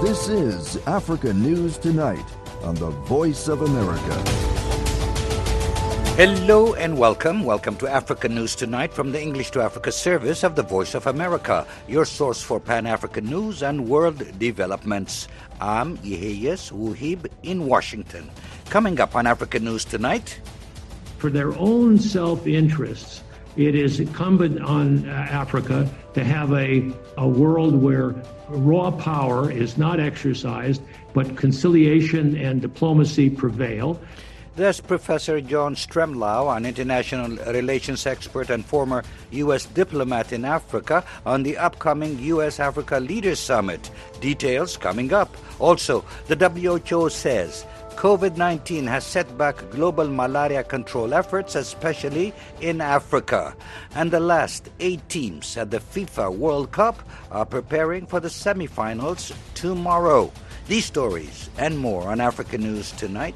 This is Africa News Tonight on the Voice of America. Hello and welcome. Welcome to Africa News Tonight from the English to Africa service of the Voice of America, your source for Pan African news and world developments. I'm Yeheyes Wuhib in Washington. Coming up on Africa News Tonight. For their own self interests, it is incumbent on uh, Africa to have a, a world where raw power is not exercised, but conciliation and diplomacy prevail. That's Professor John Stremlau, an international relations expert and former U.S. diplomat in Africa, on the upcoming U.S. Africa Leaders Summit. Details coming up. Also, the WHO says COVID 19 has set back global malaria control efforts, especially in Africa. And the last eight teams at the FIFA World Cup are preparing for the semifinals tomorrow. These stories and more on Africa News tonight.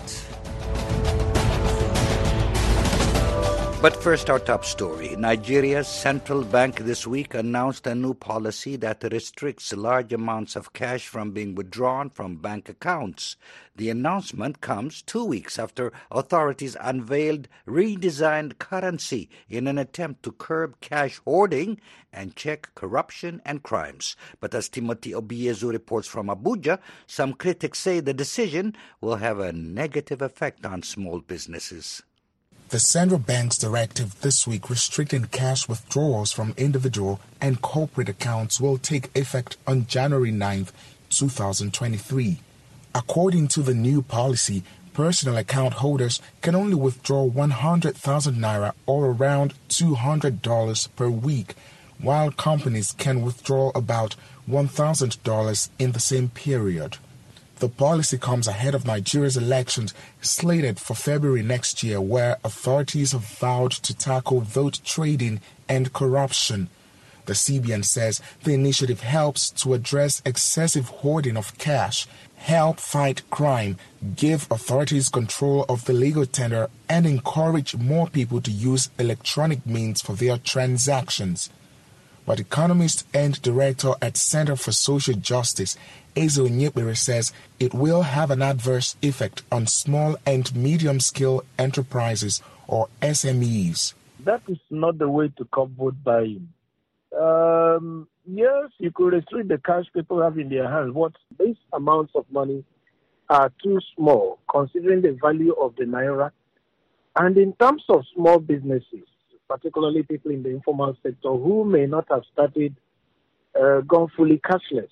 But first, our top story. Nigeria's central bank this week announced a new policy that restricts large amounts of cash from being withdrawn from bank accounts. The announcement comes two weeks after authorities unveiled redesigned currency in an attempt to curb cash hoarding and check corruption and crimes. But as Timothy Obiezu reports from Abuja, some critics say the decision will have a negative effect on small businesses. The central bank's directive this week restricting cash withdrawals from individual and corporate accounts will take effect on January 9, 2023. According to the new policy, personal account holders can only withdraw 100,000 naira or around $200 per week, while companies can withdraw about $1,000 in the same period. The policy comes ahead of Nigeria's elections slated for February next year, where authorities have vowed to tackle vote trading and corruption. The CBN says the initiative helps to address excessive hoarding of cash, help fight crime, give authorities control of the legal tender, and encourage more people to use electronic means for their transactions. But economist and director at Center for Social Justice, Eze Onyekpere says it will have an adverse effect on small and medium scale enterprises or SMEs. That is not the way to combat buying. Um, yes, you could restrict the cash people have in their hands, but these amounts of money are too small considering the value of the naira. And in terms of small businesses, particularly people in the informal sector who may not have started uh, gone fully cashless,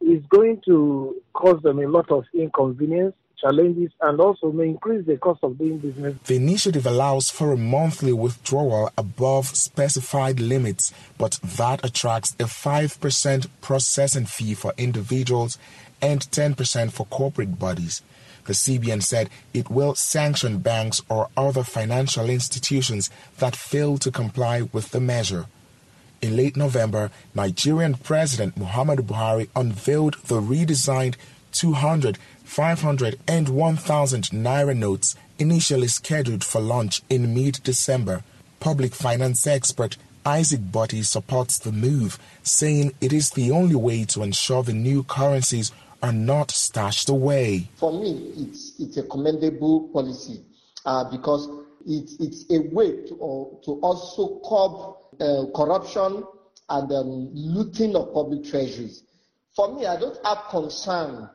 is going to cause them a lot of inconvenience, challenges, and also may increase the cost of doing business. The initiative allows for a monthly withdrawal above specified limits, but that attracts a 5% processing fee for individuals and 10% for corporate bodies. The CBN said it will sanction banks or other financial institutions that fail to comply with the measure. In late November, Nigerian President Muhammadu Buhari unveiled the redesigned 200, 500, and 1000 naira notes initially scheduled for launch in mid December. Public finance expert Isaac Botti supports the move, saying it is the only way to ensure the new currencies are not stashed away. For me, it's, it's a commendable policy uh, because it, it's a way to, uh, to also curb uh, corruption and um, looting of public treasuries. For me, I don't have concern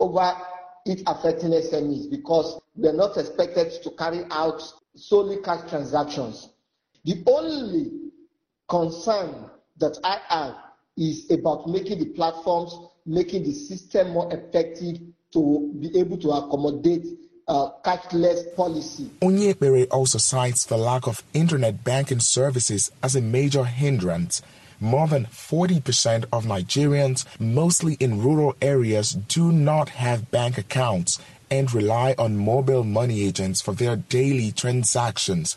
over it affecting SMEs because they're not expected to carry out solely cash transactions. The only concern that I have is about making the platforms, making the system more effective to be able to accommodate uh, cashless policy. Onyekpere also cites the lack of internet banking services as a major hindrance. More than 40% of Nigerians, mostly in rural areas, do not have bank accounts and rely on mobile money agents for their daily transactions.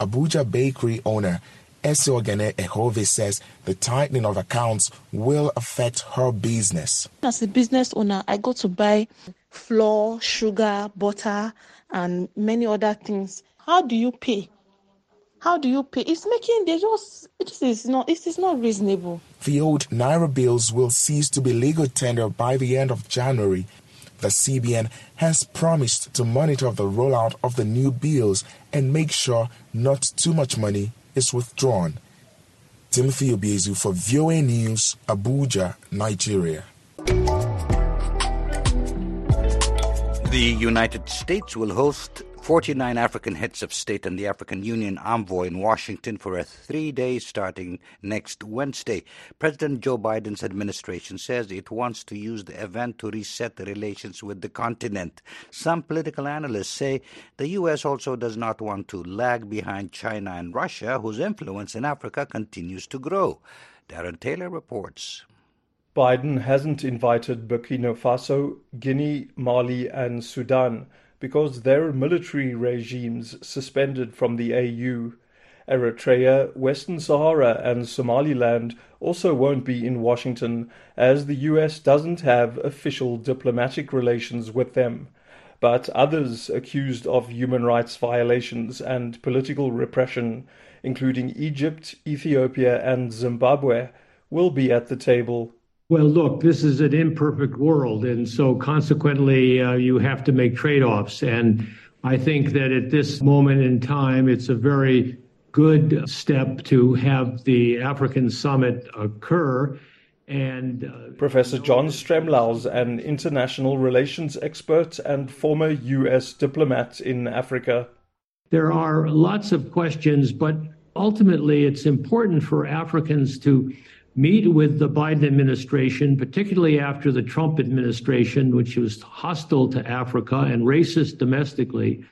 Abuja bakery owner Esiogene Ehove says the tightening of accounts will affect her business. As a business owner, I go to buy flour, sugar, butter, and many other things. How do you pay? How do you pay? It's making they just it is not it is not reasonable. The old naira bills will cease to be legal tender by the end of January. The CBN has promised to monitor the rollout of the new bills and make sure not too much money is withdrawn. Timothy Obiezu for VOA News, Abuja, Nigeria. The United States will host 49 African heads of state and the African Union envoy in Washington for a three days starting next Wednesday. President Joe Biden's administration says it wants to use the event to reset relations with the continent. Some political analysts say the U.S. also does not want to lag behind China and Russia, whose influence in Africa continues to grow. Darren Taylor reports. Biden hasn't invited Burkina Faso, Guinea, Mali, and Sudan because their military regimes suspended from the AU. Eritrea, Western Sahara, and Somaliland also won't be in Washington, as the US doesn't have official diplomatic relations with them. But others accused of human rights violations and political repression, including Egypt, Ethiopia, and Zimbabwe, will be at the table. Well, look, this is an imperfect world. And so consequently, uh, you have to make trade offs. And I think that at this moment in time, it's a very good step to have the African summit occur. And uh, Professor John Stremlau's, an international relations expert and former U.S. diplomat in Africa. There are lots of questions, but ultimately, it's important for Africans to meet with the Biden administration, particularly after the Trump administration, which was hostile to Africa and racist domestically.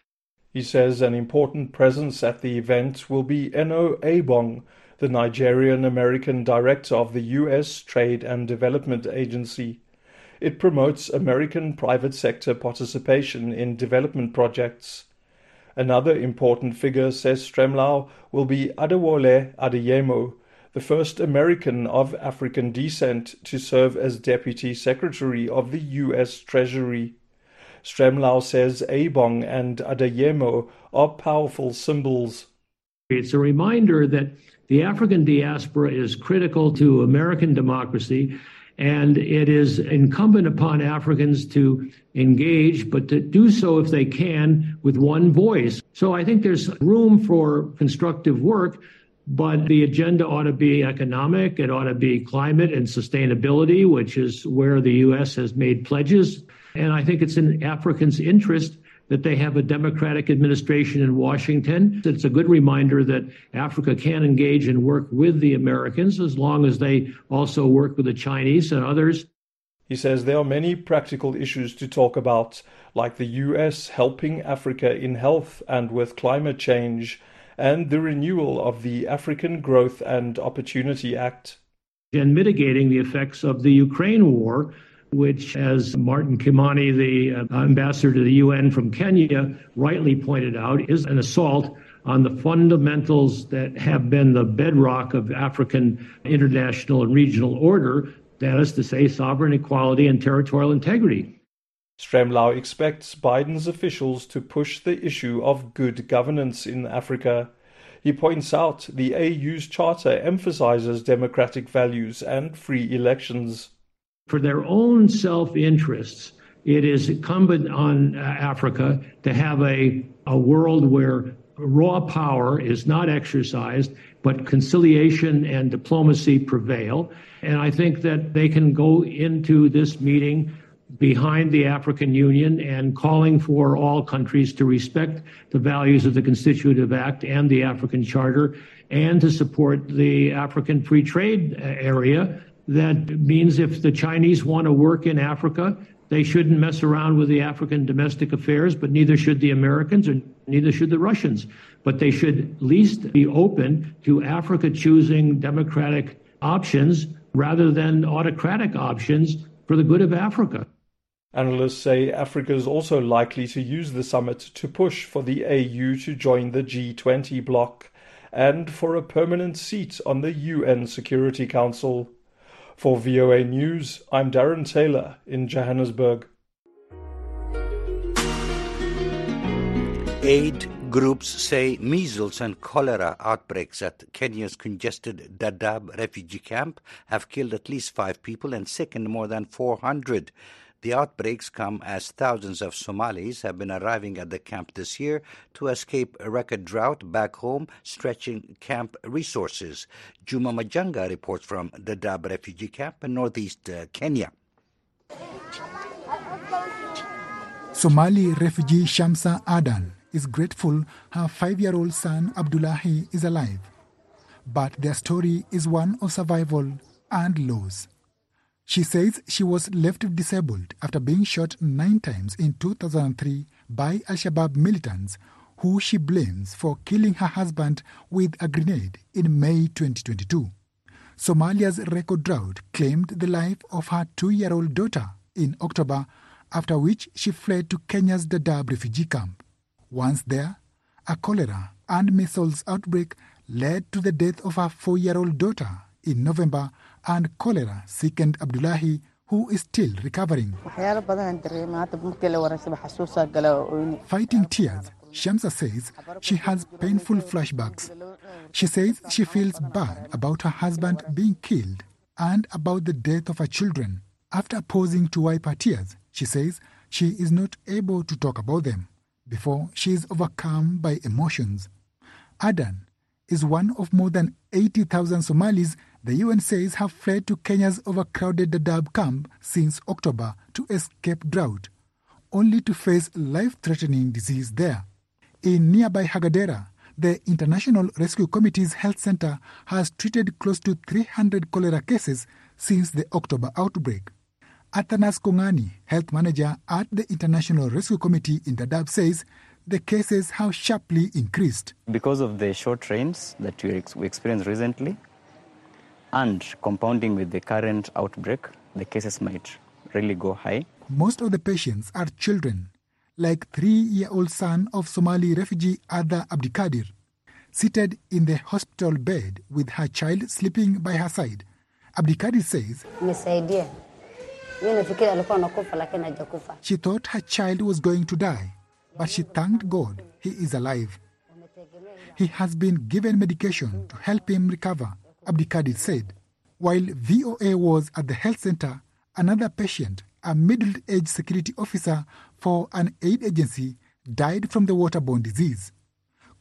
He says an important presence at the event will be Eno Ebong, the Nigerian American director of the U.S. Trade and Development Agency. It promotes American private sector participation in development projects. Another important figure, says Stremlau, will be Adewale Adeyemo, the first American of African descent to serve as Deputy Secretary of the U.S. Treasury. Stremlau says Ebong and Adeyemo are powerful symbols. It's a reminder that the African diaspora is critical to American democracy, and it is incumbent upon Africans to engage, but to do so if they can with one voice. So I think there's room for constructive work but the agenda ought to be economic, it ought to be climate and sustainability, which is where the U.S. has made pledges. And I think it's in Africans' interest that they have a democratic administration in Washington. It's a good reminder that Africa can engage and work with the Americans as long as they also work with the Chinese and others. He says there are many practical issues to talk about, like the U.S. helping Africa in health and with climate change and the renewal of the African Growth and Opportunity Act. And mitigating the effects of the Ukraine war, which, as Martin Kimani, the uh, ambassador to the UN from Kenya, rightly pointed out, is an assault on the fundamentals that have been the bedrock of African international and regional order, that is to say, sovereign equality and territorial integrity. Stremlau expects Biden's officials to push the issue of good governance in Africa. He points out the AU's charter emphasizes democratic values and free elections. For their own self interests, it is incumbent on uh, Africa to have a, a world where raw power is not exercised, but conciliation and diplomacy prevail. And I think that they can go into this meeting behind the African Union and calling for all countries to respect the values of the Constitutive Act and the African Charter and to support the African free trade uh, area. That means if the Chinese want to work in Africa, they shouldn't mess around with the African domestic affairs, but neither should the Americans or neither should the Russians. But they should at least be open to Africa choosing democratic options rather than autocratic options for the good of Africa. Analysts say Africa is also likely to use the summit to push for the AU to join the G20 bloc and for a permanent seat on the UN Security Council. For VOA News, I'm Darren Taylor in Johannesburg. Aid Groups say measles and cholera outbreaks at Kenya's congested Dadaab refugee camp have killed at least five people and sickened more than 400. The outbreaks come as thousands of Somalis have been arriving at the camp this year to escape a record drought back home, stretching camp resources. Juma Majanga reports from the Dadaab refugee camp in northeast uh, Kenya. Somali refugee Shamsa Adan is grateful her five year old son Abdullahi is alive. But their story is one of survival and loss. She says she was left disabled after being shot nine times in 2003 by Al Shabaab militants, who she blames for killing her husband with a grenade in May 2022. Somalia's record drought claimed the life of her two year old daughter in October, after which she fled to Kenya's Dadaab refugee camp. Once there, a cholera and measles outbreak led to the death of her four year old daughter in November, and cholera sickened Abdullahi, who is still recovering. Fighting tears, Shamsa says she has painful flashbacks. She says she feels bad about her husband being killed and about the death of her children. After pausing to wipe her tears, she says she is not able to talk about them before she is overcome by emotions. Adan is one of more than 80,000 Somalis the UN says have fled to Kenya's overcrowded Dadaab camp since October to escape drought, only to face life threatening disease there. In nearby Hagadera, the International Rescue Committee's health center has treated close to 300 cholera cases since the October outbreak. Athanas Kongani, health manager at the International Rescue Committee in Dadaab, says the cases have sharply increased. Because of the short rains that we experienced recently, and compounding with the current outbreak, the cases might really go high. Most of the patients are children, like three-year-old son of Somali refugee Ada Abdikadir, seated in the hospital bed with her child sleeping by her side. Abdikadir says she thought her child was going to die, but she thanked God he is alive. He has been given medication to help him recover, Abdikadir said. While VOA was at the health center, another patient, a middle aged security officer for an aid agency, died from the waterborne disease.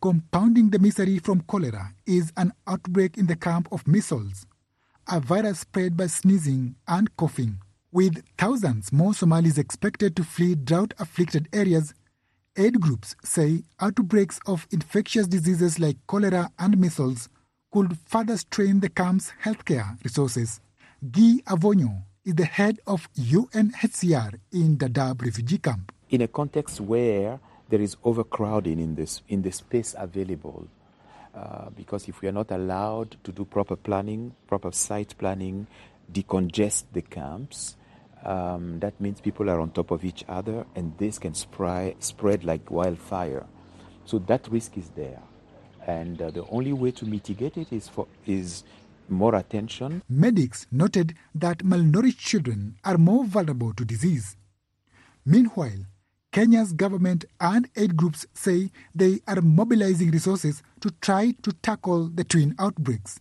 Compounding the misery from cholera is an outbreak in the camp of measles, a virus spread by sneezing and coughing. With thousands more Somalis expected to flee drought afflicted areas, aid groups say outbreaks of infectious diseases like cholera and measles could further strain the camp's healthcare resources. Guy Avonyo is the head of UNHCR in Dadaab refugee camp. In a context where there is overcrowding in this in the space available, uh, because if we are not allowed to do proper planning, proper site planning, decongest the camps, um, that means people are on top of each other, and this can spry, spread like wildfire. So that risk is there, and uh, the only way to mitigate it is for is more attention. Medics noted that malnourished children are more vulnerable to disease. Meanwhile, Kenya's government and aid groups say they are mobilizing resources to try to tackle the twin outbreaks.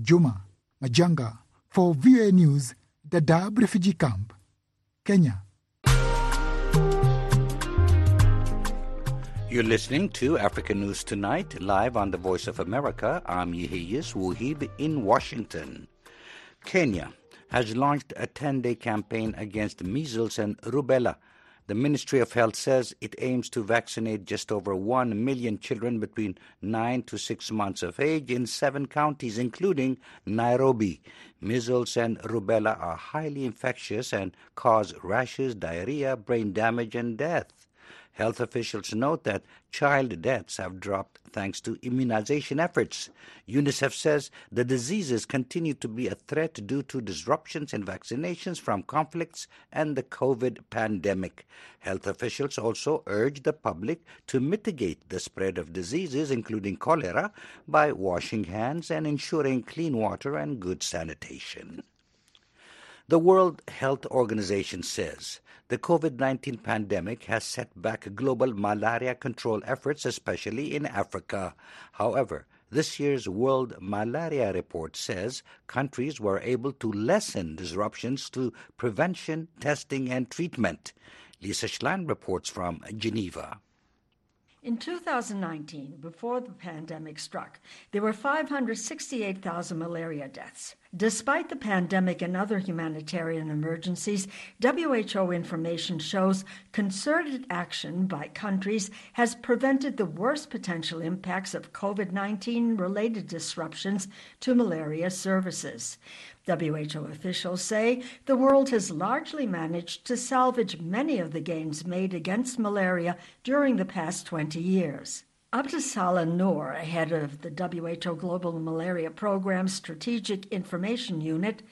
Juma Majanga for VOA News, Dadaab Refugee Camp, Kenya. You're listening to African News Tonight, live on the Voice of America. I'm Yehiyas Wuhib in Washington. Kenya has launched a 10 day campaign against measles and rubella. The Ministry of Health says it aims to vaccinate just over 1 million children between 9 to 6 months of age in seven counties, including Nairobi. Measles and rubella are highly infectious and cause rashes, diarrhea, brain damage, and death. Health officials note that child deaths have dropped thanks to immunization efforts. UNICEF says the diseases continue to be a threat due to disruptions in vaccinations from conflicts and the COVID pandemic. Health officials also urge the public to mitigate the spread of diseases, including cholera, by washing hands and ensuring clean water and good sanitation. The World Health Organization says the COVID 19 pandemic has set back global malaria control efforts, especially in Africa. However, this year's World Malaria Report says countries were able to lessen disruptions to prevention, testing, and treatment. Lisa Schlein reports from Geneva. In 2019, before the pandemic struck, there were 568,000 malaria deaths. Despite the pandemic and other humanitarian emergencies, WHO information shows concerted action by countries has prevented the worst potential impacts of COVID 19 related disruptions to malaria services. WHO officials say the world has largely managed to salvage many of the gains made against malaria during the past 20 years. Abdussalam Noor, head of the WHO Global Malaria Program Strategic Information Unit,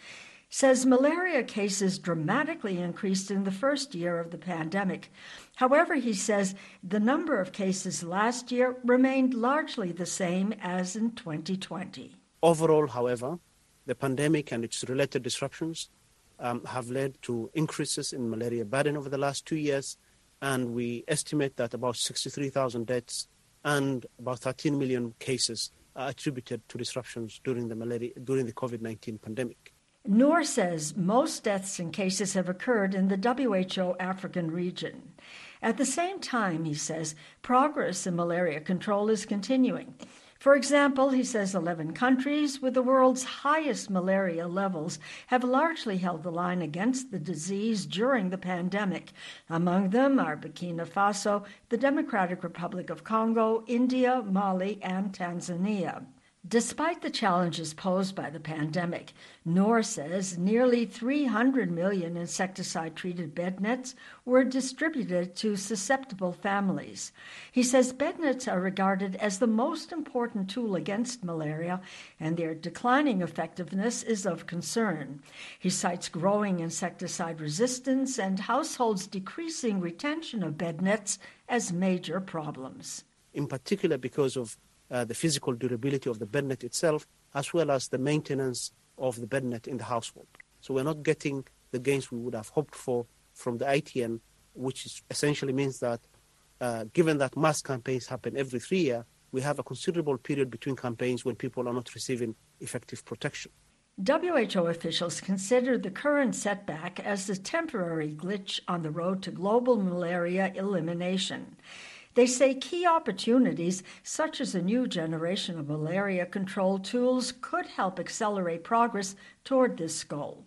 says malaria cases dramatically increased in the first year of the pandemic. However, he says the number of cases last year remained largely the same as in 2020. Overall, however, the pandemic and its related disruptions um, have led to increases in malaria burden over the last two years, and we estimate that about 63,000 deaths and about 13 million cases attributed to disruptions during the malaria during the COVID-19 pandemic. Noor says most deaths and cases have occurred in the WHO African region. At the same time, he says, progress in malaria control is continuing. For example, he says 11 countries with the world's highest malaria levels have largely held the line against the disease during the pandemic. Among them are Burkina Faso, the Democratic Republic of Congo, India, Mali, and Tanzania. Despite the challenges posed by the pandemic, Noor says nearly 300 million insecticide treated bed nets were distributed to susceptible families. He says bed nets are regarded as the most important tool against malaria, and their declining effectiveness is of concern. He cites growing insecticide resistance and households' decreasing retention of bed nets as major problems. In particular, because of uh, the physical durability of the bed net itself, as well as the maintenance of the bed net in the household. So we're not getting the gains we would have hoped for from the ITN, which is, essentially means that uh, given that mass campaigns happen every three years, we have a considerable period between campaigns when people are not receiving effective protection. WHO officials consider the current setback as a temporary glitch on the road to global malaria elimination. They say key opportunities, such as a new generation of malaria control tools, could help accelerate progress toward this goal.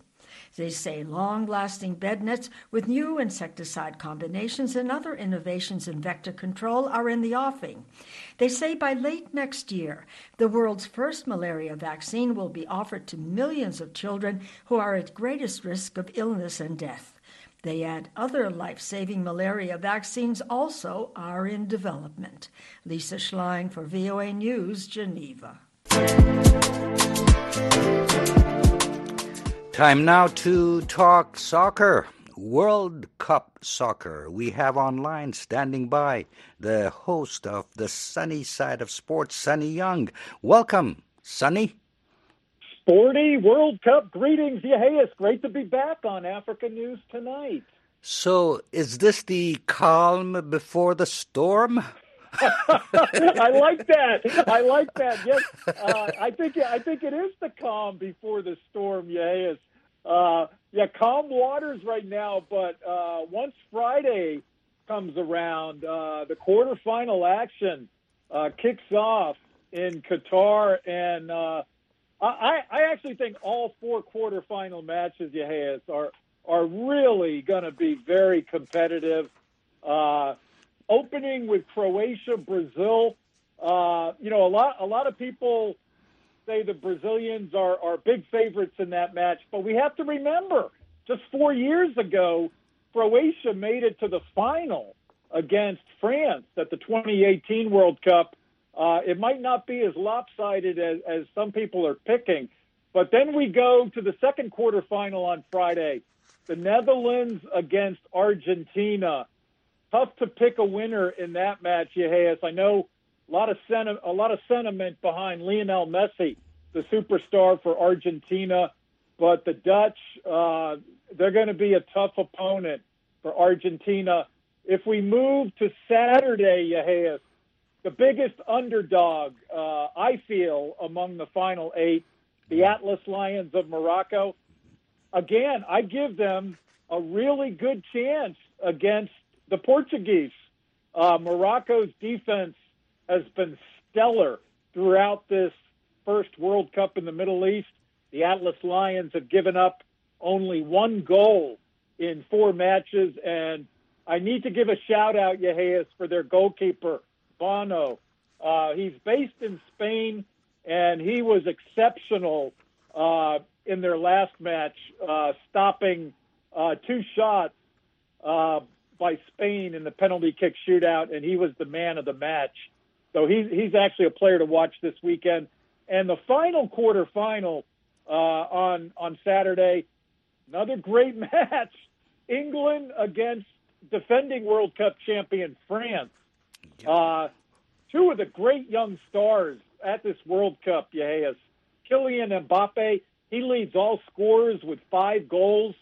They say long lasting bed nets with new insecticide combinations and other innovations in vector control are in the offing. They say by late next year, the world's first malaria vaccine will be offered to millions of children who are at greatest risk of illness and death. They add other life saving malaria vaccines also are in development. Lisa Schlein for VOA News, Geneva. Time now to talk soccer. World Cup Soccer. We have online standing by the host of the sunny side of sports, Sunny Young. Welcome, Sunny. Sporty World Cup greetings. Yeah, hey, it's great to be back on Africa News tonight. So, is this the calm before the storm? I like that. I like that. Yes, uh, I think I think it is the calm before the storm. Yeah, uh, yeah, calm waters right now. But uh, once Friday comes around, uh, the quarterfinal action uh, kicks off in Qatar, and uh, I, I actually think all four quarterfinal matches, Yehias, are are really going to be very competitive. Uh, opening with Croatia, Brazil. Uh, you know, a lot a lot of people say the Brazilians are are big favorites in that match, but we have to remember, just four years ago, Croatia made it to the final against France at the 2018 World Cup. Uh, it might not be as lopsided as, as some people are picking. But then we go to the second quarterfinal on Friday. The Netherlands against Argentina. Tough to pick a winner in that match, Yehias. I know a lot of senti- a lot of sentiment behind Lionel Messi, the superstar for Argentina. but the Dutch, uh, they're going to be a tough opponent for Argentina. If we move to Saturday, Yaheas, the biggest underdog, uh, I feel, among the final eight, the Atlas Lions of Morocco. Again, I give them a really good chance against the Portuguese. Uh, Morocco's defense has been stellar throughout this first World Cup in the Middle East. The Atlas Lions have given up only one goal in four matches, and I need to give a shout out, Yaheas, for their goalkeeper, Bono. Uh, he's based in Spain, and he was exceptional uh, in their last match, uh, stopping uh, two shots uh, by Spain in the penalty kick shootout, and he was the man of the match. So he's he's actually a player to watch this weekend. And the final quarterfinal uh, on on Saturday, another great match: England against defending World Cup champion France. Uh, two of the great young stars at this World Cup, Yaheas. Kylian Mbappe, he leads all scorers with five goals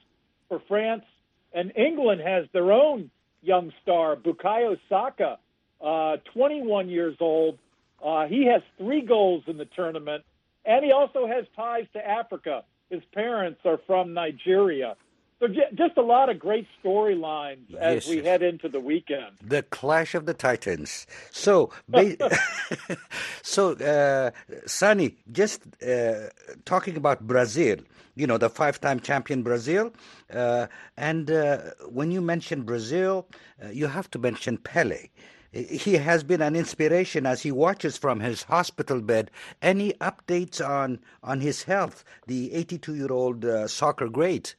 for France. And England has their own young star, Bukayo Saka, uh, 21 years old. Uh, he has three goals in the tournament, and he also has ties to Africa. His parents are from Nigeria. So just a lot of great storylines as Yes, we yes. head into the weekend. The Clash of the Titans. So, so uh, Sunny, just uh, talking about Brazil, you know, the five-time champion Brazil, uh, and uh, when you mention Brazil, uh, you have to mention Pele. He has been an inspiration as he watches from his hospital bed. Any updates on on his health? The 82-year-old uh, soccer great.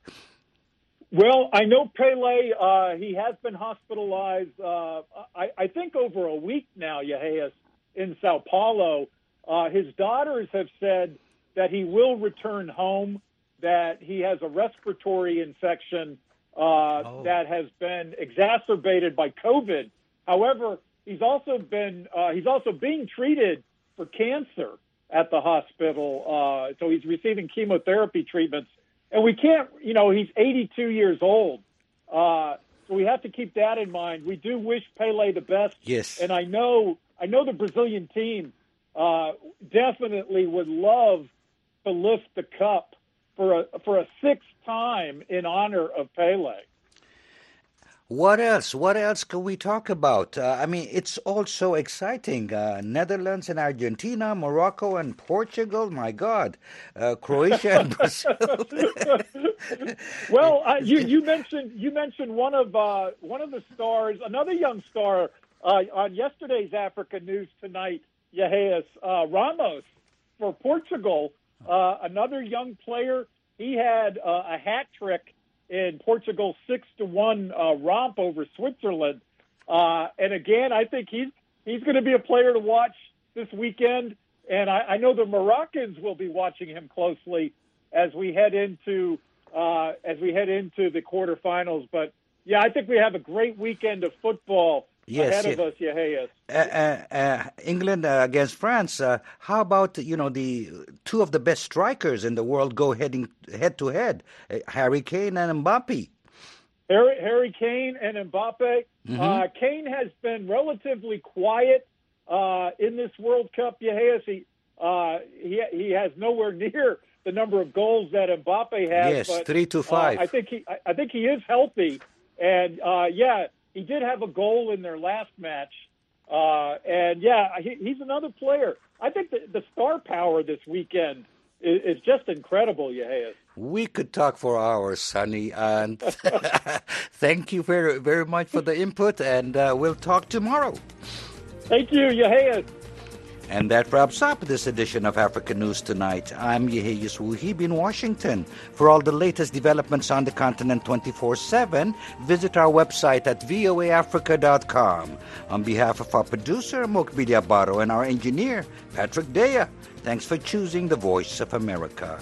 Well, I know Pele. Uh, he has been hospitalized. Uh, I, I think over a week now, Yaheas, in Sao Paulo. Uh, his daughters have said that he will return home. That he has a respiratory infection uh, that has been exacerbated by COVID. However, he's also been uh, he's also being treated for cancer at the hospital. Uh, so he's receiving chemotherapy treatments and we can't, you know, he's 82 years old. Uh, so we have to keep that in mind. We do wish Pele the best. Yes. And I know, I know the Brazilian team uh, definitely would love to lift the cup for a for a sixth time in honor of Pele. What else? What else can we talk about? Uh, I mean, it's all so exciting. Uh, Netherlands and Argentina, Morocco and Portugal. My God, uh, Croatia and Brazil. well, you you mentioned you mentioned one of uh, one of the stars, another young star uh, on yesterday's Africa News Tonight. Yaheas uh, Ramos for Portugal, another young player. He had a hat trick in Portugal six to one uh, romp over Switzerland. Uh, and again, I think he's he's going to be a player to watch this weekend. And I, I know the Moroccans will be watching him closely as we head into uh, as we head into the quarterfinals. But yeah, I think we have a great weekend of football Yes, ahead yes. of us, Yaheas. Uh, uh, uh, England uh, against France. Uh, how about you know the two of the best strikers in the world go heading head to head? Uh, Harry Kane and Mbappe. Harry, Harry Kane and Mbappe. Mhm. Uh, Kane has been relatively quiet uh, in this World Cup. Yaheas, he, uh, he he has nowhere near the number of goals that Mbappe has. Yes, but, three to five. I think he I, I think he is healthy, and uh, yeah, he did have a goal in their last match. Uh, and yeah, he, he's another player. I think the, the star power this weekend is, is just incredible, Yaheas. We could talk for hours, Sunny, and thank you very very much for the input. And uh, we'll talk tomorrow. Thank you, Yaheas. And that wraps up this edition of Africa News Tonight. I'm Yeheyes Wuhib in Washington. For all the latest developments on the continent 24 7, visit our website at voaafrica.com. On behalf of our producer, Mokbidia Baro, and our engineer, Patrick Dea, thanks for choosing the voice of America.